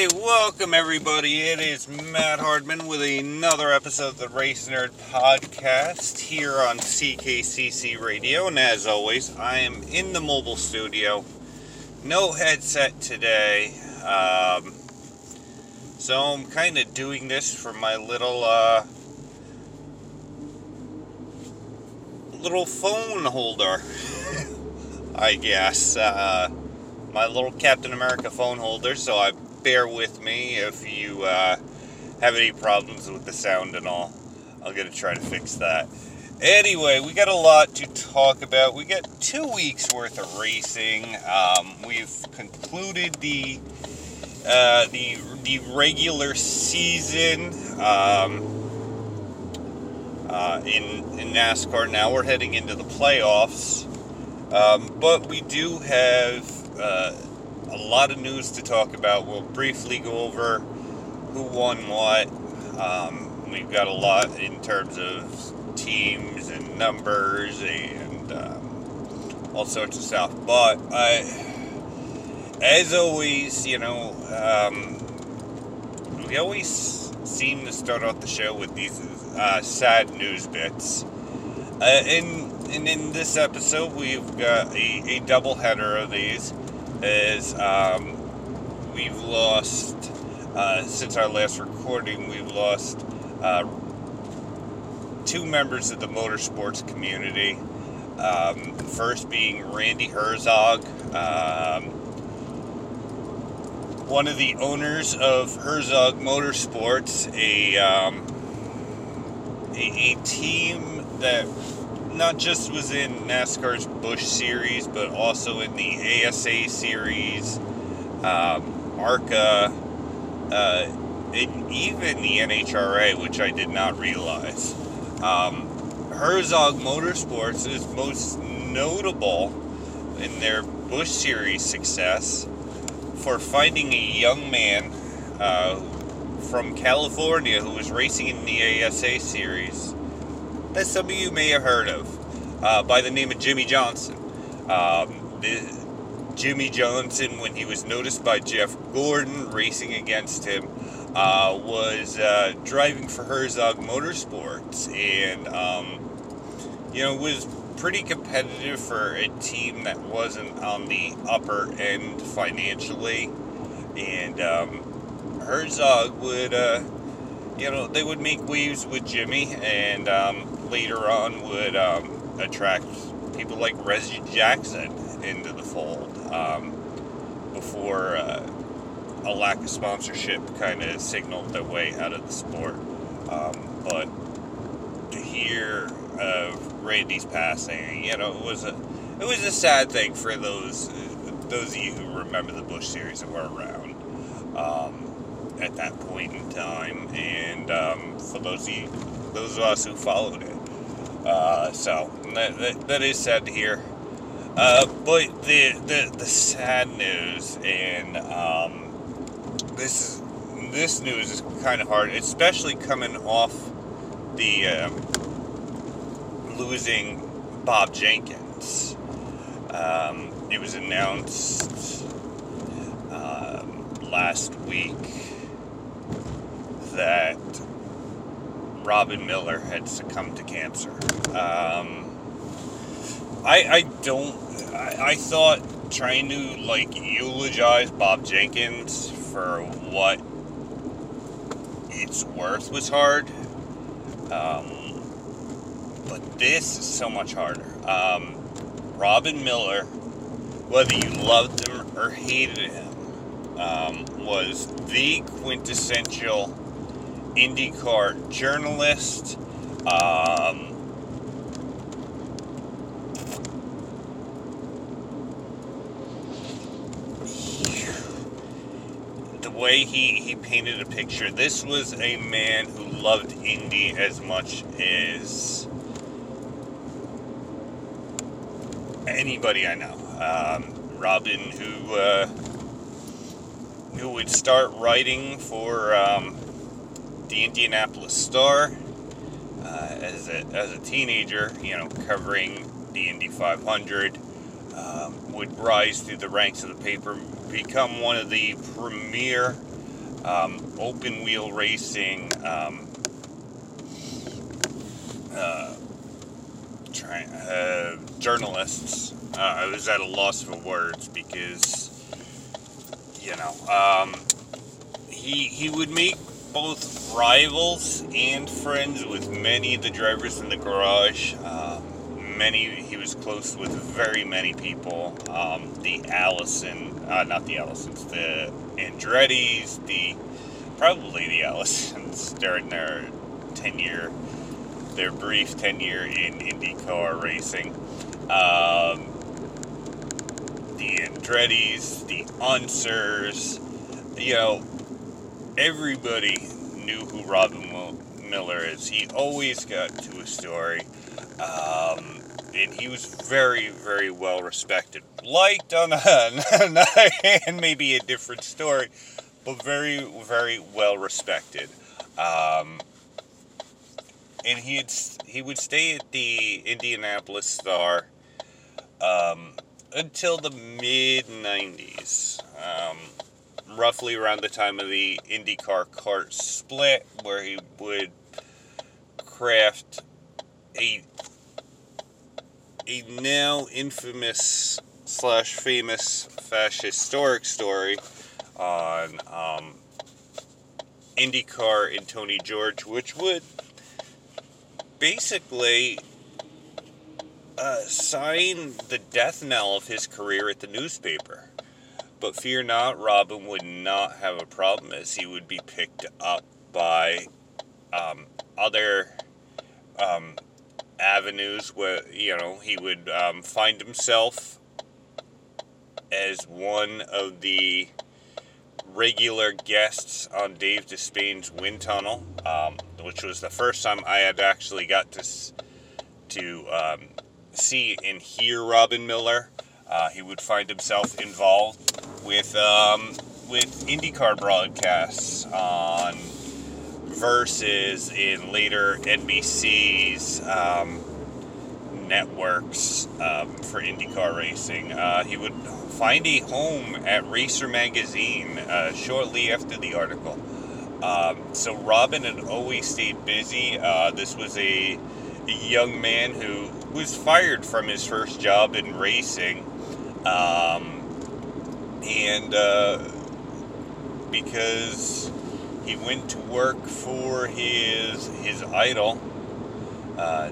Hey, welcome everybody. It is Matt Hardman with another episode of the Race Nerd Podcast here on CKCC Radio. And as always, I am in the mobile studio. No headset today. Um, so I'm kind of doing this for my little, uh, little phone holder, I guess. Uh, my little Captain America phone holder, so I bear with me if you uh, have any problems with the sound and all. I'm gonna try to fix that. Anyway, we got a lot to talk about. We got two weeks worth of racing. Um, we've concluded the uh, the the regular season um, uh, in in NASCAR. Now we're heading into the playoffs, um, but we do have uh, a lot of news to talk about. We'll briefly go over who won what. Um, we've got a lot in terms of teams and numbers and um, all sorts of stuff. But I, as always, you know, um, we always seem to start off the show with these uh, sad news bits. Uh, and, and in this episode, we've got a, a double header of these. As um, we've lost, uh, since our last recording, we've lost uh, two members of the motorsports community. Um, first being Randy Herzog, um, one of the owners of Herzog Motorsports, a, um, a, a team that not just was in NASCAR's Busch Series, but also in the ASA Series, um, ARCA, uh, and even the NHRA, which I did not realize. Um, Herzog Motorsports is most notable in their Busch Series success for finding a young man uh, from California who was racing in the ASA Series that some of you may have heard of uh, by the name of Jimmie Johnson. Um, Jimmie Johnson, when he was noticed by Jeff Gordon racing against him, uh, was uh, driving for Herzog Motorsports and, um, you know, was pretty competitive for a team that wasn't on the upper end financially. And um, Herzog would, uh, you know, they would make waves with Jimmy and um, later on would um, attract people like Reggie Jackson into the fold um, before uh, a lack of sponsorship kind of signaled their way out of the sport. Um, but to hear of Randy's passing, you know, it was a it was a sad thing for those those of you who remember the Busch series that were around um, at that point in time, and um, for those of you, those of us who followed it. Uh, so that, that, that is sad to hear. Uh, but the, the the sad news and um, this is this news is kind of hard, especially coming off the uh, losing Bob Jenkins. Um, it was announced um, last week that Robin Miller had succumbed to cancer. Um, I, I don't. I, I thought trying to like eulogize Bob Jenkins for what it's worth was hard. Um, but this is so much harder. Um, Robin Miller, whether you loved him or hated him, um, was the quintessential IndyCar journalist. Um, the way he, he painted a picture, this was a man who loved Indy as much as anybody I know. Um, Robin, who uh, who would start writing for um, the Indianapolis Star uh, as a as a teenager, you know, covering the Indy 500. Um, would rise through the ranks of the paper, become one of the premier um, open wheel racing. Um, uh, try, uh, journalists. Uh, I was at a loss for words because, you know, um, he he would make both rivals and friends with many of the drivers in the garage. Uh, many he was close with very many people. Um, the Allison, uh, not the Allisons, the Andretti's, the probably the Allisons during their ten year their brief tenure in IndyCar racing. Um, the Andretti's, the Unsers, you know, everybody knew who Robin Miller is. He always got to a story. Um, and he was very, very well respected. Liked on hand, maybe a different story, but very, very well respected. Um, and he'd he would stay at the Indianapolis Star um, until the mid '90s, um, roughly around the time of the IndyCar CART split, where he would craft a a now infamous slash famous fascist historic story on um, IndyCar and Tony George, which would basically uh, sign the death knell of his career at the newspaper. But fear not, Robin would not have a problem as he would be picked up by um, other um, avenues where, you know, he would um, find himself as one of the regular guests on Dave Despain's Wind Tunnel, um, which was the first time I had actually got to to um, see and hear Robin Miller. Uh, he would find himself involved with um, with IndyCar broadcasts on Versus in later NBC's um, networks um, for IndyCar racing. Uh, he would find a home at Racer Magazine uh, shortly after the article. Um, so Robin had always stayed busy. Uh, this was a, a, young man who was fired from his first job in racing, um, and uh, because he went to work for his his idol, uh,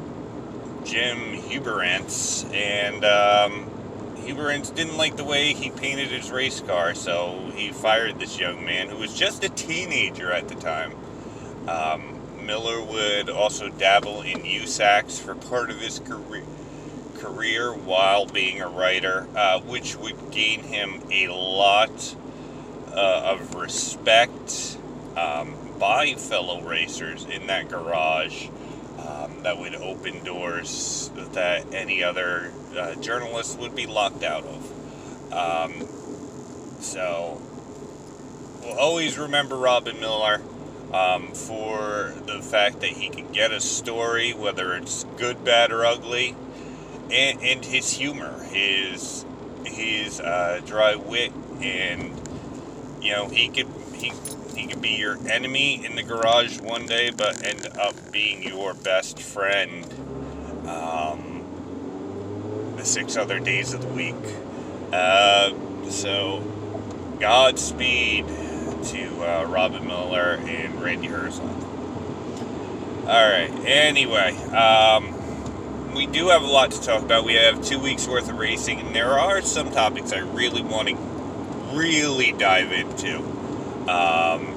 Jim Hurbrantz, and um, Hurbrantz didn't like the way he painted his race car, so he fired this young man who was just a teenager at the time. Um, Miller would also dabble in USACs for part of his career, career while being a writer, uh, which would gain him a lot uh, of respect um, by fellow racers in that garage um, that would open doors that any other uh, journalist would be locked out of. Um, so we'll always remember Robin Miller um, for the fact that he can get a story, whether it's good, bad, or ugly, and, and his humor, his his uh, dry wit, and you know he could he he could be your enemy in the garage one day, but end up being your best friend um, the six other days of the week. Uh, so, Godspeed to uh, Robin Miller and Randy Herzog. All right. Anyway, um, we do have a lot to talk about. We have two weeks worth of racing, and there are some topics I really want to really dive into. Um,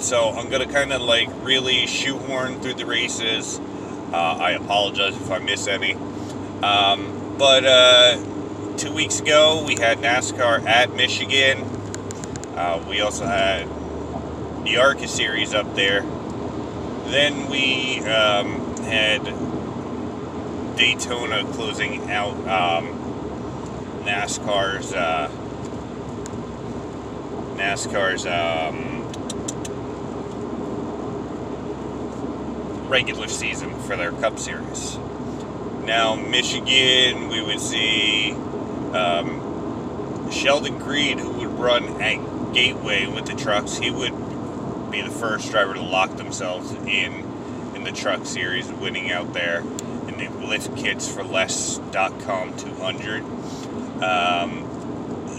so I'm gonna kind of like really shoehorn through the races. Uh, I apologize if I miss any. Um, but uh, two weeks ago we had NASCAR at Michigan. Uh, we also had the ARCA series up there. Then we um, had Daytona closing out um, NASCAR's uh, NASCAR's um, regular season for their Cup Series. Now, Michigan, we would see um, Sheldon Creed, who would run at gateway with the trucks, he would be the first driver to lock themselves in in the truck series, winning out there the lift kits for less.com 200. Um,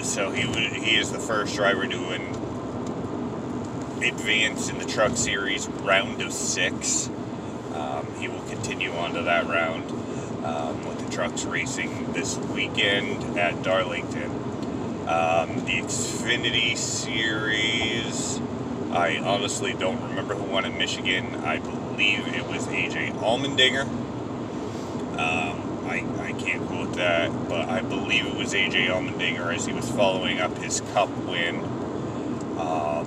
so he he is the first driver an advance in the truck series round of six. Um, he will continue on to that round um, with the trucks racing this weekend at Darlington. Um, the Xfinity Series, I honestly don't remember who won in Michigan. I believe it was AJ Allmendinger. Um, I, I can't quote that, but I believe it was AJ Allmendinger as he was following up his Cup win um,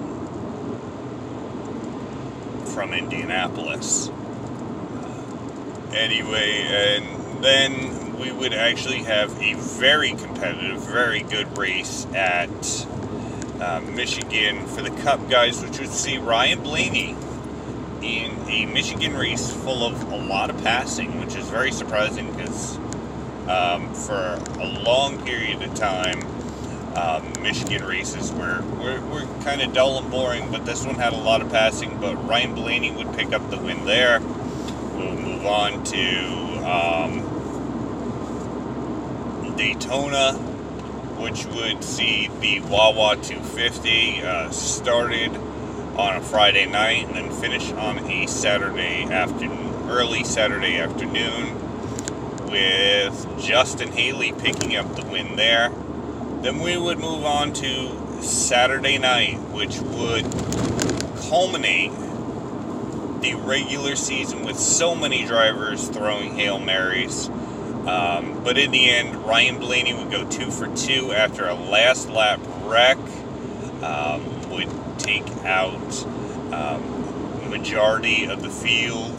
from Indianapolis. Uh, anyway, and then we would actually have a very competitive, very good race at uh, Michigan for the Cup guys, which would see Ryan Blaney in a Michigan race full of a lot of passing, which is very surprising because um, for a long period of time, um, Michigan races were, were, were kind of dull and boring, but this one had a lot of passing. But Ryan Blaney would pick up the win there. We'll move on to um, Daytona, which would see the Wawa 250 uh, started on a Friday night and then finish on a Saturday afternoon, early Saturday afternoon, with Justin Haley picking up the win there. Then we would move on to Saturday night, which would culminate the regular season with so many drivers throwing Hail Marys um, but in the end, Ryan Blaney would go two for two after a last lap wreck. Um, take out um, majority of the field.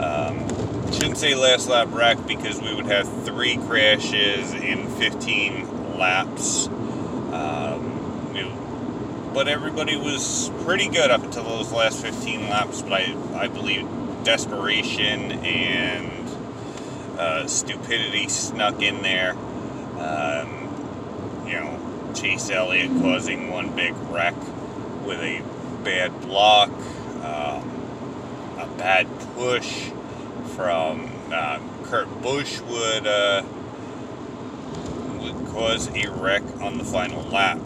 Um, shouldn't say last lap wreck because we would have three crashes in 15 laps. Um, you know, but everybody was pretty good up until those last 15 laps. But I, I believe desperation and uh, stupidity snuck in there. Um, you know, Chase Elliott causing one big wreck with a bad block, um, a bad push from uh, Kurt Busch would uh, would cause a wreck on the final lap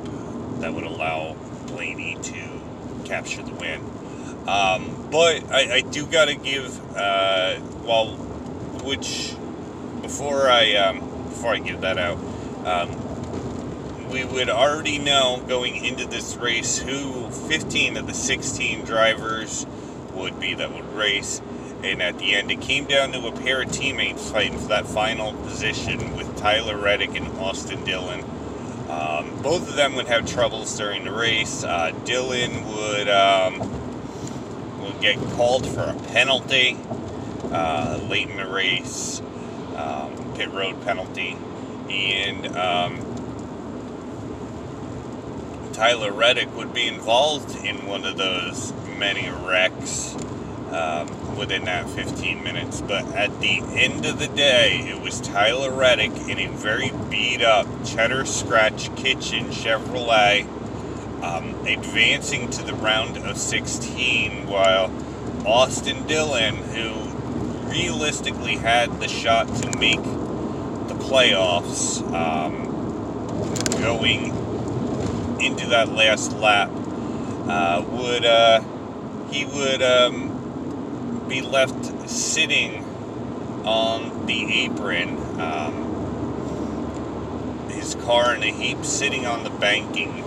that would allow Blaney to capture the win. Um, but I, I do got to give, uh, well, which before I um, before I give that out, um, we would already know going into this race who 15 of the 16 drivers would be that would race. And at the end, it came down to a pair of teammates fighting for that final position with Tyler Reddick and Austin Dillon. Um, both of them would have troubles during the race. Uh, Dillon would um, would get called for a penalty uh, late in the race um, pit road penalty. And um, Tyler Reddick would be involved in one of those many wrecks um, within that 15 minutes. But at the end of the day, it was Tyler Reddick in a very beat up Cheddar Scratch Kitchen Chevrolet um, advancing to the round of 16 while Austin Dillon, who realistically had the shot to make the playoffs um, going into that last lap, uh, would uh, he would um, be left sitting on the apron, um, his car in a heap, sitting on the banking,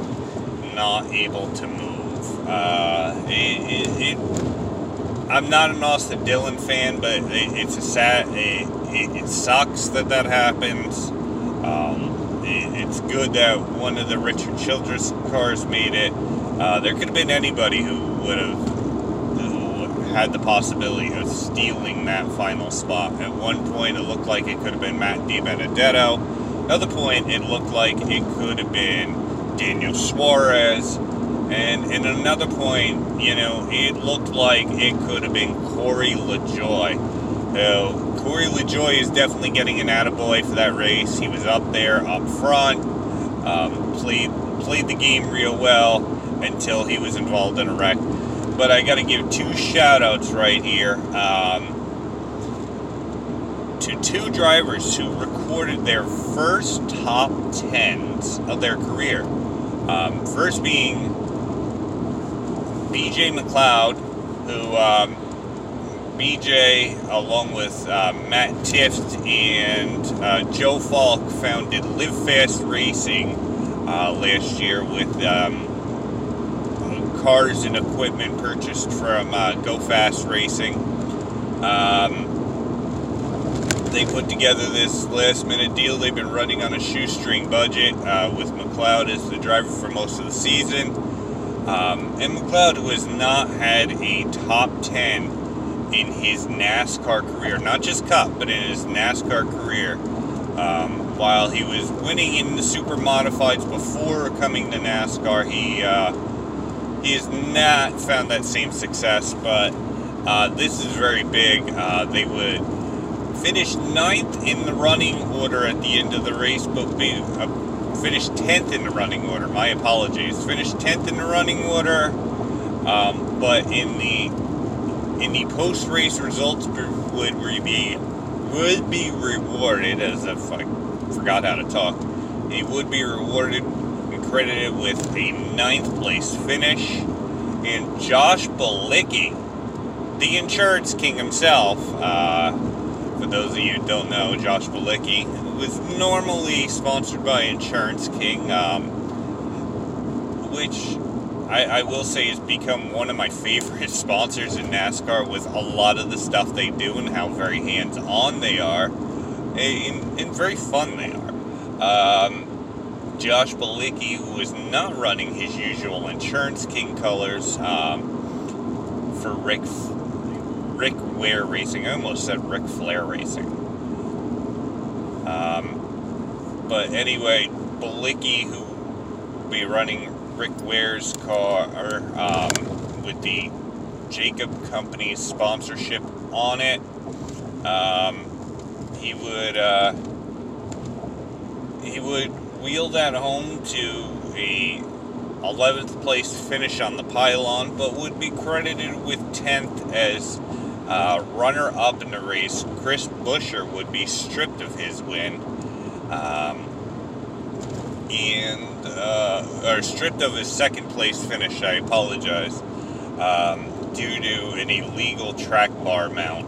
not able to move. Uh, it, it, it I'm not an Austin Dillon fan, but it, it's a sad. It, sucks that that happens. Um, it's good that one of the Richard Childress cars made it. Uh, there could have been anybody who would have had the possibility of stealing that final spot. At one point, it looked like it could have been Matt DiBenedetto. Another point, it looked like it could have been Daniel Suarez. And in another point, you know, it looked like it could have been Corey LaJoie. So Corey LaJoie is definitely getting an attaboy for that race. He was up there up front, um, played played the game real well until he was involved in a wreck. But I got to give two shout outs right here um, to two drivers who recorded their first top tens of their career. Um, first being BJ McLeod, who um, BJ, along with uh, Matt Tift and uh, Joe Falk, founded Live Fast Racing uh, last year with um, cars and equipment purchased from uh, Go Fast Racing. Um, they put together this last minute deal. They've been running on a shoestring budget uh, with McLeod as the driver for most of the season. Um, and McLeod, who has not had a top 10 in his NASCAR career, not just Cup, but in his NASCAR career, um, while he was winning in the super modifieds before coming to NASCAR, he uh, he has not found that same success. But uh, this is very big. Uh, they would finish ninth in the running order at the end of the race, but be uh, finished 10th in the running order. My apologies. Finished 10th in the running order, um, but in the in the post race results would be would be rewarded as if I forgot how to talk. He would be rewarded and credited with a ninth place finish. And Josh Bilicki, the insurance king himself, uh, for those of you who don't know, Josh Bilicki was normally sponsored by Insurance King, um, which I, I, will say has become one of my favorite sponsors in NASCAR with a lot of the stuff they do and how very hands on they are and, and, very fun they are. Um, Josh Bilicki, who is not running his usual Insurance King colors um, for Rick Rick Ware Racing. I almost said Ric Flair Racing. Um, but anyway, Bilicki, who will be running Rick Ware's car um, with the Jacob Company sponsorship on it, um, he would uh, he would wheel that home to a 11th place finish on the pylon, but would be credited with 10th as uh, runner up in the race, Chris Buescher, would be stripped of his win. Um, and, uh, or stripped of his second place finish, I apologize, um, due to an illegal track bar mount,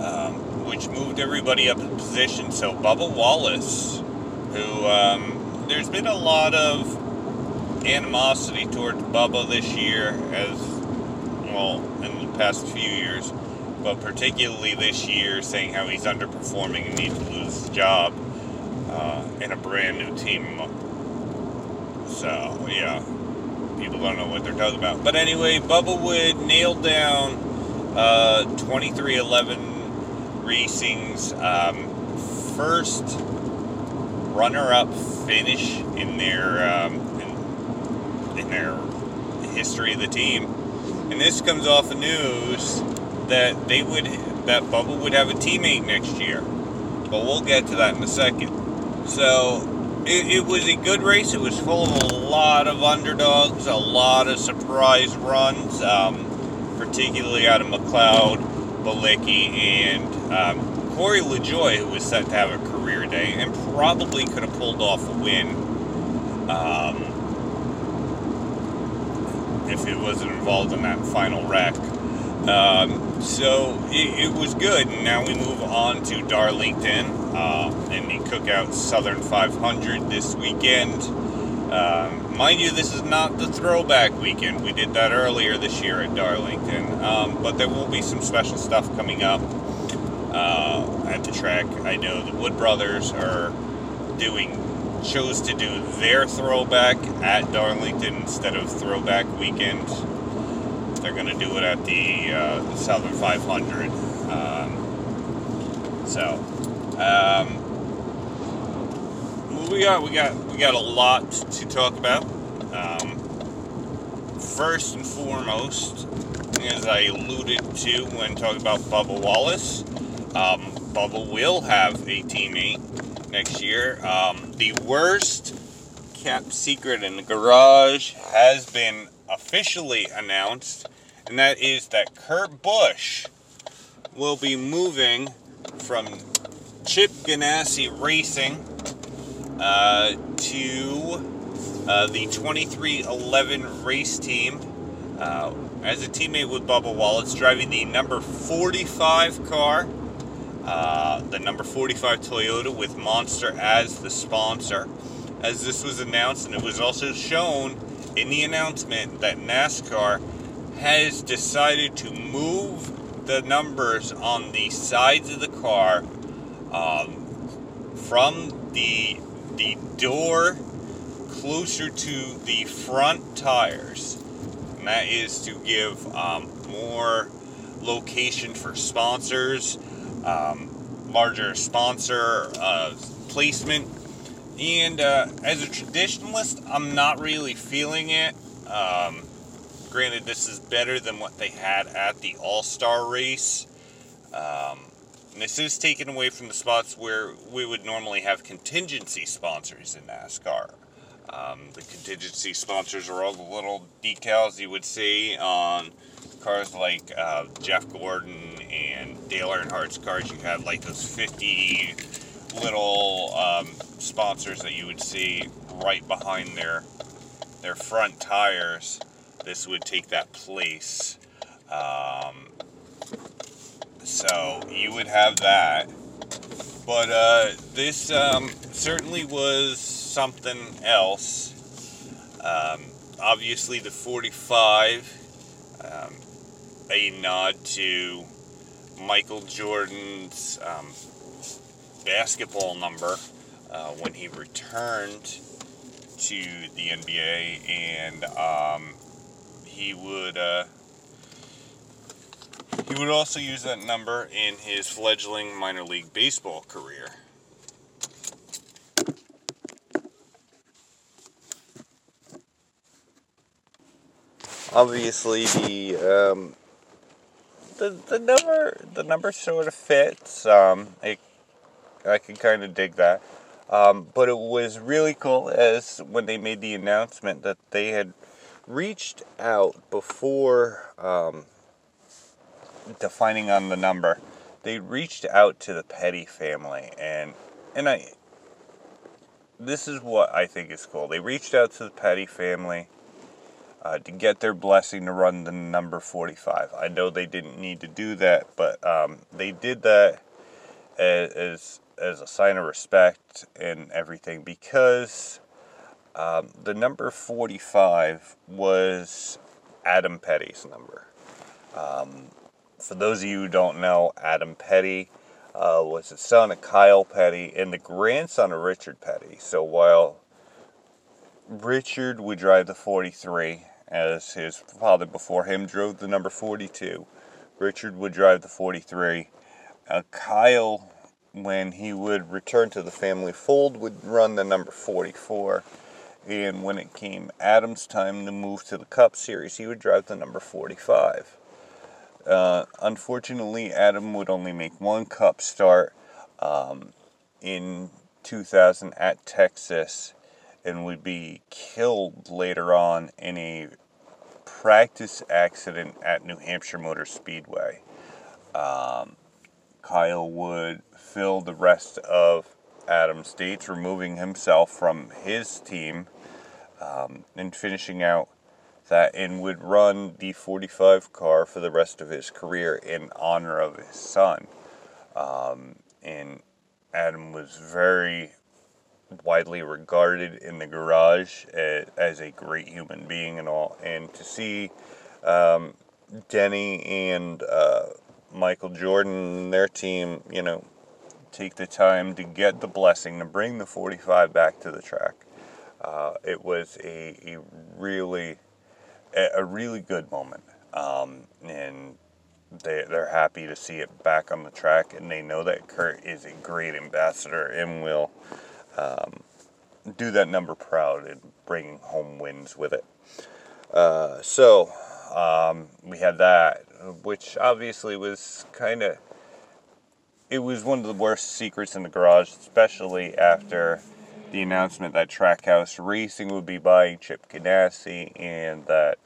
um, which moved everybody up in position. So Bubba Wallace, who, um, there's been a lot of animosity towards Bubba this year, as well, in the past few years but particularly this year, saying how he's underperforming and needs to lose his job uh, in a brand new team. So, yeah, people don't know what they're talking about. But anyway, Bubba Wood nailed down uh, 23XI Racing's um, first runner up finish in their, um, in, in their history of the team. And this comes off the news that they would that Bubba would have a teammate next year. But we'll get to that in a second. So it, it was a good race. It was full of a lot of underdogs, a lot of surprise runs, um, particularly out of McLeod, Bilicki, and um, Corey LaJoie, who was set to have a career day and probably could have pulled off a win. Um, if it wasn't involved in that final wreck. Um, so it, it, was good. And now we move on to Darlington uh, and the Cookout Southern 500 this weekend. Um, mind you, this is not the throwback weekend. We did that earlier this year at Darlington. Um, but there will be some special stuff coming up uh, at the track. I know the Wood Brothers are doing chose to do their throwback at Darlington instead of throwback weekend they're going to do it at the uh, Southern 500. Um, so, um, we got we got we got a lot to talk about. Um, first and foremost, as I alluded to when talking about Bubba Wallace, um, Bubba will have a teammate next year. Um, the worst kept secret in the garage has been officially announced, and that is that Kurt Busch will be moving from Chip Ganassi Racing uh, to uh, the 23XI race team uh, as a teammate with Bubba Wallace, driving the number 45 car, uh, the number 45 Toyota with Monster as the sponsor. As this was announced, and it was also shown in the announcement that NASCAR has decided to move the numbers on the sides of the car um, from the the door closer to the front tires and that is to give um, more location for sponsors, um, larger sponsor uh, placement. And uh, as a traditionalist, I'm not really feeling it. Um, granted, this is better than what they had at the All Star race. Um, this is taken away from the spots where we would normally have contingency sponsors in NASCAR. Um, the contingency sponsors are all the little decals you would see on cars like uh, Jeff Gordon and Dale Earnhardt's cars. You have like those 50 little um, sponsors that you would see right behind their their front tires. This would take that place. Um, so you would have that. But uh, this um, certainly was something else. Um, obviously, the 45, um, a nod to Michael Jordan's um, basketball number uh, when he returned to the NBA, and um, he would. Uh, he would also use that number in his fledgling minor league baseball career. obviously the um, the the number the number sort of fits. Um, it, I can kind of dig that. Um, but it was really cool as when they made the announcement that they had reached out before um, defining on the number. They reached out to the Petty family, and and I. This is what I think is cool. They reached out to the Petty family uh, to get their blessing to run the number 45. I know they didn't need to do that, but um, they did that as, as a sign of respect and everything because um, the number 45 was Adam Petty's number. Um, for those of you who don't know, Adam Petty uh, was the son of Kyle Petty and the grandson of Richard Petty. So while Richard would drive the 43 as his father before him drove the number 42. Richard would drive the 43. Uh, Kyle, when he would return to the family fold, would run the number 44. And when it came Adam's time to move to the Cup Series, he would drive the number 45. Uh, unfortunately, Adam would only make one Cup start um, in 2000 at Texas and would be killed later on in a practice accident at New Hampshire Motor Speedway. Um, Kyle would fill the rest of Adam's dates, removing himself from his team um, and finishing out that and would run the 45 car for the rest of his career in honor of his son. Um, and Adam was very widely regarded in the garage as, as, a great human being and all. And to see um, Denny and uh, Michael Jordan and their team, you know, take the time to get the blessing to bring the 45 back to the track. Uh, it was a, a really a really good moment, um, and they they're happy to see it back on the track, and they know that Kurt is a great ambassador and will um, do that number proud and bring home wins with it. Uh, so um, we had that, which obviously was kind of it was one of the worst secrets in the garage, especially after the announcement that Trackhouse Racing would be buying Chip Ganassi and that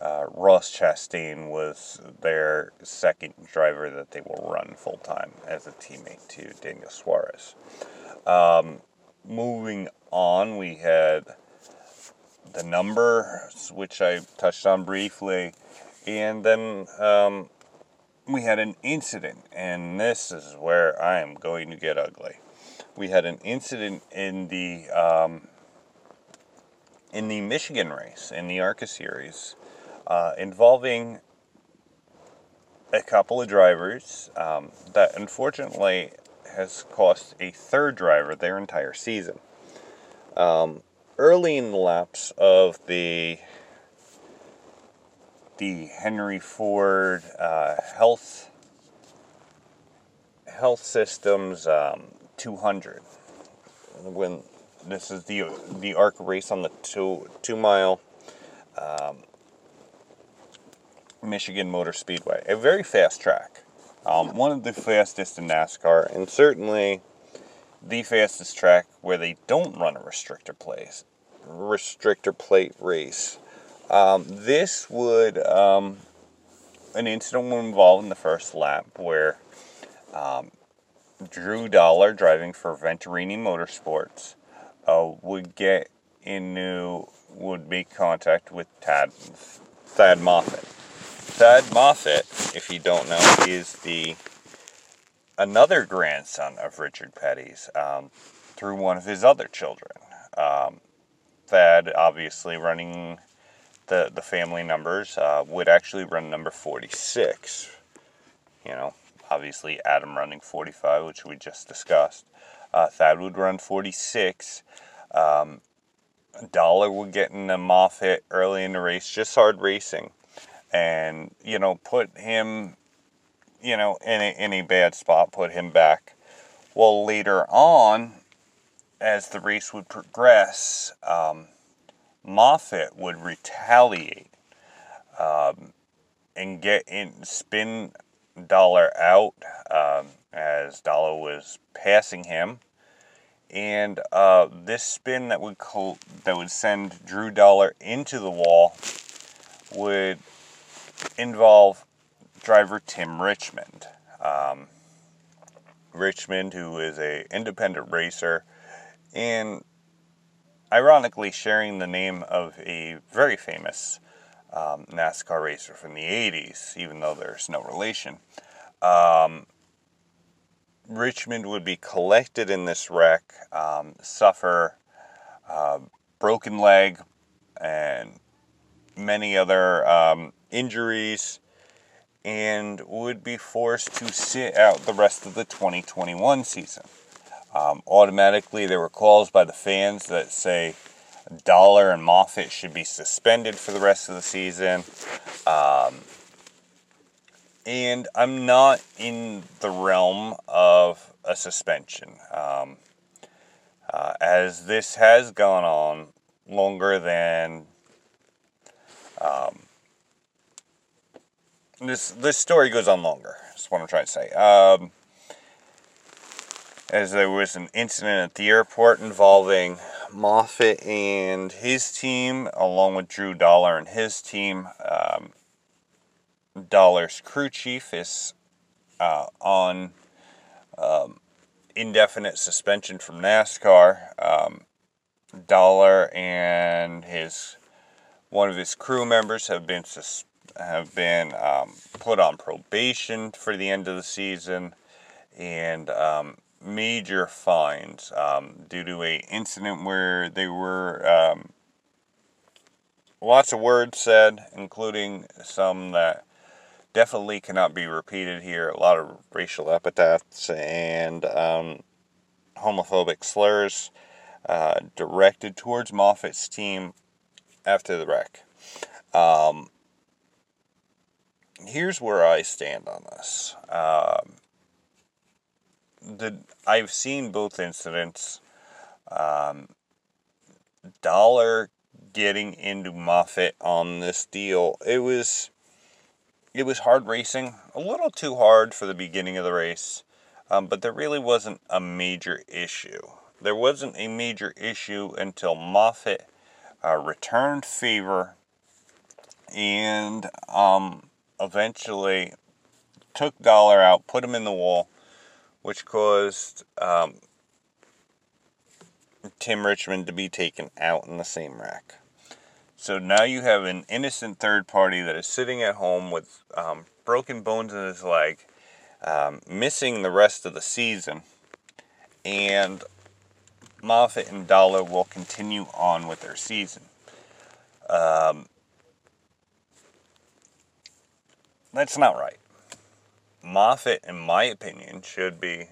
uh, Ross Chastain was their second driver that they will run full time as a teammate to Daniel Suarez. Um, moving on, we had the numbers, which I touched on briefly, and then um, we had an incident, and this is where I am going to get ugly. We had an incident in the um, in the Michigan race in the ARCA series uh, involving a couple of drivers um, that unfortunately has cost a third driver their entire season. Um, early in the laps of the the Henry Ford uh, Health Health Systems um, 200. When this is the the ARCA race on the two two mile um, Michigan Motor Speedway, a very fast track, um, one of the fastest in NASCAR, and certainly the fastest track where they don't run a restrictor place restrictor plate race. Um, this would um, an incident would involve in the first lap where um, Drew Dollar, driving for Venturini Motorsports, uh, would get into would make contact with Tad Thad Moffitt. Thad Moffitt, if you don't know, is the another grandson of Richard Petty's um, through one of his other children. Um, Thad, obviously running the the family numbers, uh, would actually run number 46. You know, obviously Adam running 45, which we just discussed. Uh, Thad would run 46. Um, Dollar would get in the Moffitt early in the race, just hard racing, and you know put him, you know, in a, in a bad spot, put him back. Well, later on, as the race would progress, um, Moffitt would retaliate um, and get in, spin Dollar out um, as Dollar was passing him, and uh, this spin that would that would send Drew Dollar into the wall would involve driver Tim Richmond. Um, Richmond, who is a independent racer and ironically sharing the name of a very famous um, NASCAR racer from the 80s, even though there's no relation. Um, Richmond would be collected in this wreck, um, suffer uh, broken leg, and many other um, injuries, and would be forced to sit out the rest of the 2021 season. Um, automatically, there were calls by the fans that say Dollar and Moffitt should be suspended for the rest of the season. Um, and I'm not in the realm of a suspension. Um, uh, as this has gone on longer than um, this this story goes on longer. That's what I'm trying to say. Um, as there was an incident at the airport involving Moffitt and his team, along with Drew Dollar and his team. Um, Dollar's crew chief is uh, on um, indefinite suspension from NASCAR. Um, Dollar and his one of his crew members have been sus- have been um, put on probation for the end of the season, and um, major fines um, due to a incident where they were um, lots of words said, including some that definitely cannot be repeated here. A lot of racial epithets and um, homophobic slurs uh, directed towards Moffitt's team after the wreck. Um, here's where I stand on this. The I've seen both incidents. Um, Dollar getting into Moffitt on this deal. It was it was hard racing, a little too hard for the beginning of the race, um, but there really wasn't a major issue. there wasn't a major issue until Moffitt uh, returned favor and um, eventually took Dollar out, put him in the wall, which caused um, Tim Richmond to be taken out in the same rack. So now you have an innocent third party that is sitting at home with um, broken bones in his leg, um, missing the rest of the season, and Moffitt and Dollar will continue on with their season. Um, that's not right. Moffitt, in my opinion, should be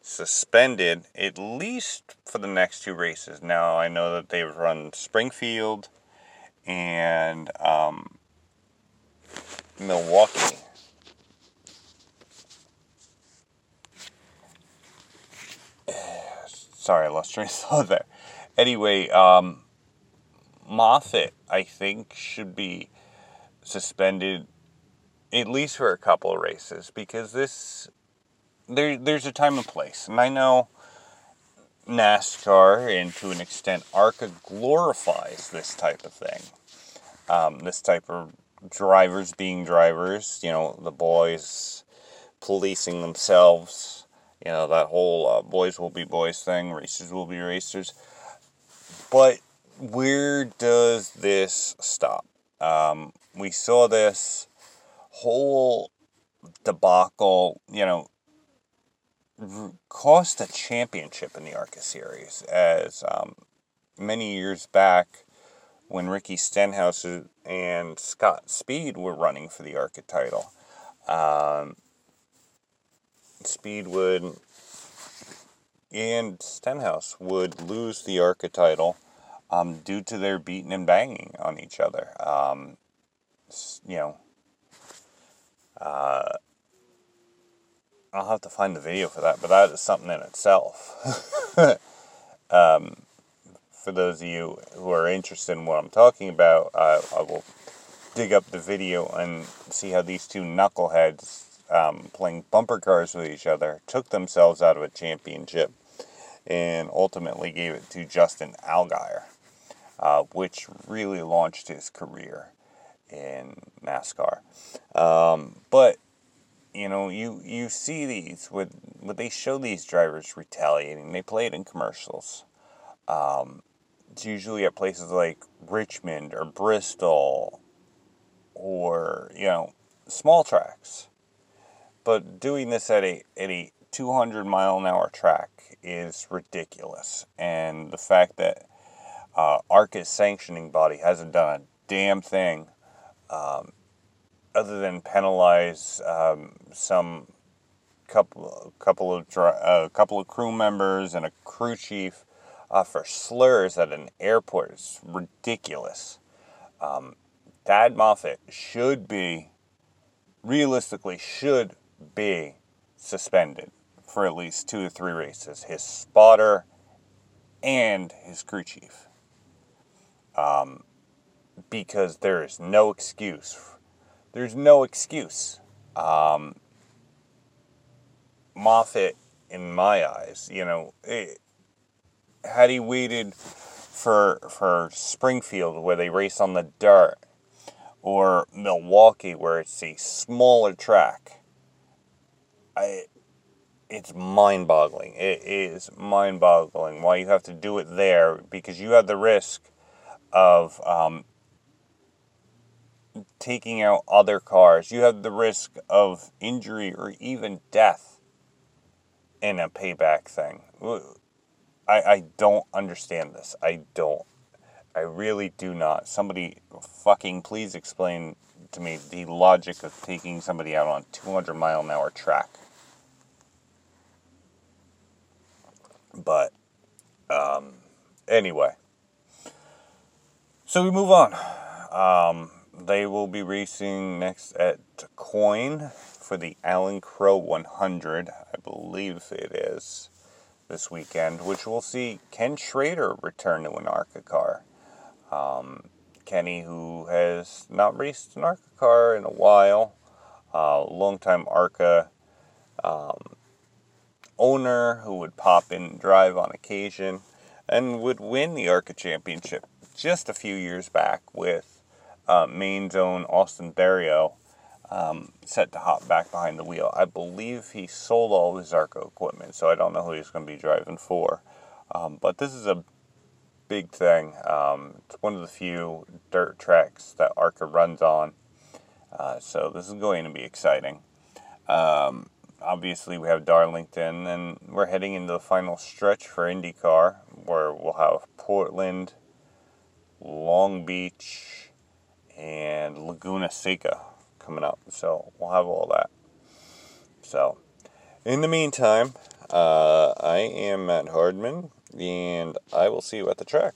suspended at least for the next two races. Now, I know that they've run Springfield and um, Milwaukee. Sorry, I lost train of thought there. Anyway, um, Moffitt, I think, should be suspended at least for a couple of races because this there there's a time and place, and I know NASCAR and to an extent ARCA glorifies this type of thing. Um, this type of drivers being drivers, you know, the boys policing themselves, you know, that whole uh, boys will be boys thing, racers will be racers. But where does this stop? Um, we saw this whole debacle, you know, cost a championship in the ARCA series. As um, many years back, when Ricky Stenhouse and Scott Speed were running for the ARCA title, um, Speed would and Stenhouse would lose the ARCA title um, due to their beating and banging on each other. Um, you know, uh, I'll have to find the video for that, but that is something in itself. um, for those of you who are interested in what I'm talking about, uh, I will dig up the video and see how these two knuckleheads um, playing bumper cars with each other took themselves out of a championship and ultimately gave it to Justin Allgaier, uh, which really launched his career in NASCAR. Um, but you know, you you see these with when they show these drivers retaliating. They play it in commercials. Um, it's usually at places like Richmond or Bristol, or you know, small tracks. But doing this at a at a 200 mile an hour track is ridiculous, and the fact that uh, ARCA's sanctioning body hasn't done a damn thing um, other than penalize um, some couple couple of a uh, couple of crew members and a crew chief uh, for slurs at an airport is ridiculous. Um, Thad Moffitt should be realistically should be suspended for at least two or three races. His spotter and his crew chief. Um, because there is no excuse. There's no excuse. Um, Moffitt, in my eyes, you know, it, had he waited for for Springfield where they race on the dirt, or Milwaukee where it's a smaller track, I it's mind boggling. It is mind boggling why you have to do it there because you have the risk of um, taking out other cars. You have the risk of injury or even death in a payback thing. I, I don't understand this. I don't. I really do not. Somebody fucking please explain to me the logic of taking somebody out on 200 mile an hour track. But um, anyway, so we move on. Um, they will be racing next at Coin for the Allen Crowe 100, I believe it is, this weekend, which we'll see Ken Schrader return to an ARCA car. Um, Kenny, who has not raced an ARCA car in a while, uh, longtime ARCA um, owner who would pop in and drive on occasion and would win the ARCA championship just a few years back with uh, Maine's own Austin Theriault um, set to hop back behind the wheel. I believe he sold all his ARCA equipment, so I don't know who he's going to be driving for. Um, but this is a big thing. Um, it's one of the few dirt tracks that ARCA runs on. Uh, so this is going to be exciting. Um, obviously, we have Darlington, and we're heading into the final stretch for IndyCar, where we'll have Portland, Long Beach, and Laguna Seca coming up. So we'll have all that. So, in the meantime, uh, I am Matt Hardman, and I will see you at the track.